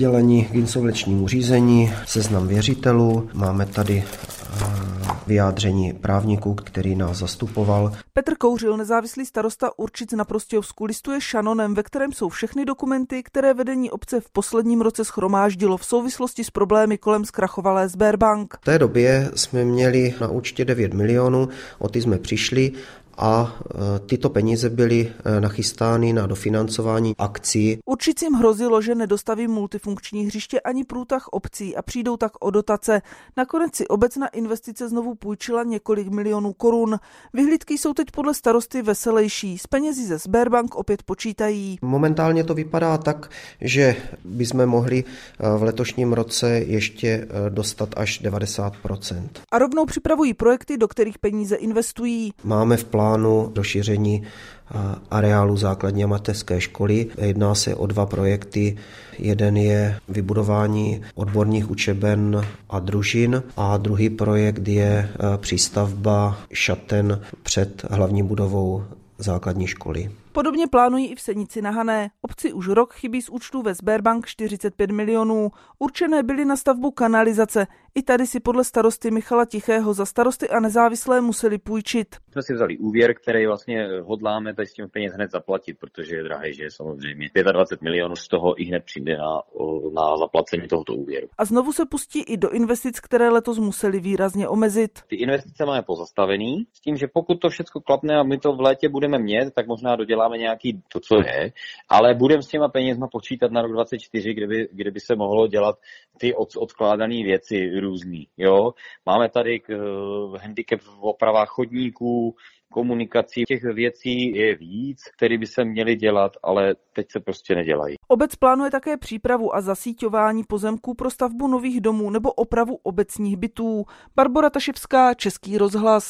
sdělení k insolvenčnímu řízení, seznam věřitelů, máme tady vyjádření právníků, který nás zastupoval. Petr Kouřil, nezávislý starosta Určic na Prostějovsku, listuje šanonem, ve kterém jsou všechny dokumenty, které vedení obce v posledním roce schromáždilo v souvislosti s problémy kolem zkrachovalé Sberbank. V té době jsme měli na účtě 9 milionů, o ty jsme přišli a e, tyto peníze byly e, nachystány na dofinancování akcí. Určitým hrozilo, že nedostaví multifunkční hřiště ani průtah obcí a přijdou tak o dotace. Nakonec si obec na investice znovu půjčila několik milionů korun. Vyhlídky jsou teď podle starosty veselější. S penězi ze Sberbank opět počítají. Momentálně to vypadá tak, že bychom mohli e, v letošním roce ještě dostat až 90%. A rovnou připravují projekty, do kterých peníze investují. Máme v plánu plánu rozšíření areálu základní a mateřské školy. Jedná se o dva projekty. Jeden je vybudování odborných učeben a družin a druhý projekt je přístavba šaten před hlavní budovou základní školy. Podobně plánují i v Senici na Hané. Obci už rok chybí z účtu ve Sberbank 45 milionů. Určené byly na stavbu kanalizace. I tady si podle starosty Michala Tichého za starosty a nezávislé museli půjčit. Jsme si vzali úvěr, který vlastně hodláme teď s tím peněz hned zaplatit, protože je drahý, že samozřejmě 25 milionů z toho i hned přijde na, na zaplacení tohoto úvěru. A znovu se pustí i do investic, které letos museli výrazně omezit. Ty investice máme pozastavený, s tím, že pokud to všechno klapne a my to v létě budeme mít, tak možná doděláme nějaký to, co je, ale budeme s těma penězma počítat na rok 2024, kde by, kde by se mohlo dělat ty od, odkládané věci různý. Jo? Máme tady uh, handicap v opravách chodníků, komunikací. Těch věcí je víc, které by se měly dělat, ale teď se prostě nedělají. Obec plánuje také přípravu a zasíťování pozemků pro stavbu nových domů nebo opravu obecních bytů. Barbara Taševská, Český rozhlas.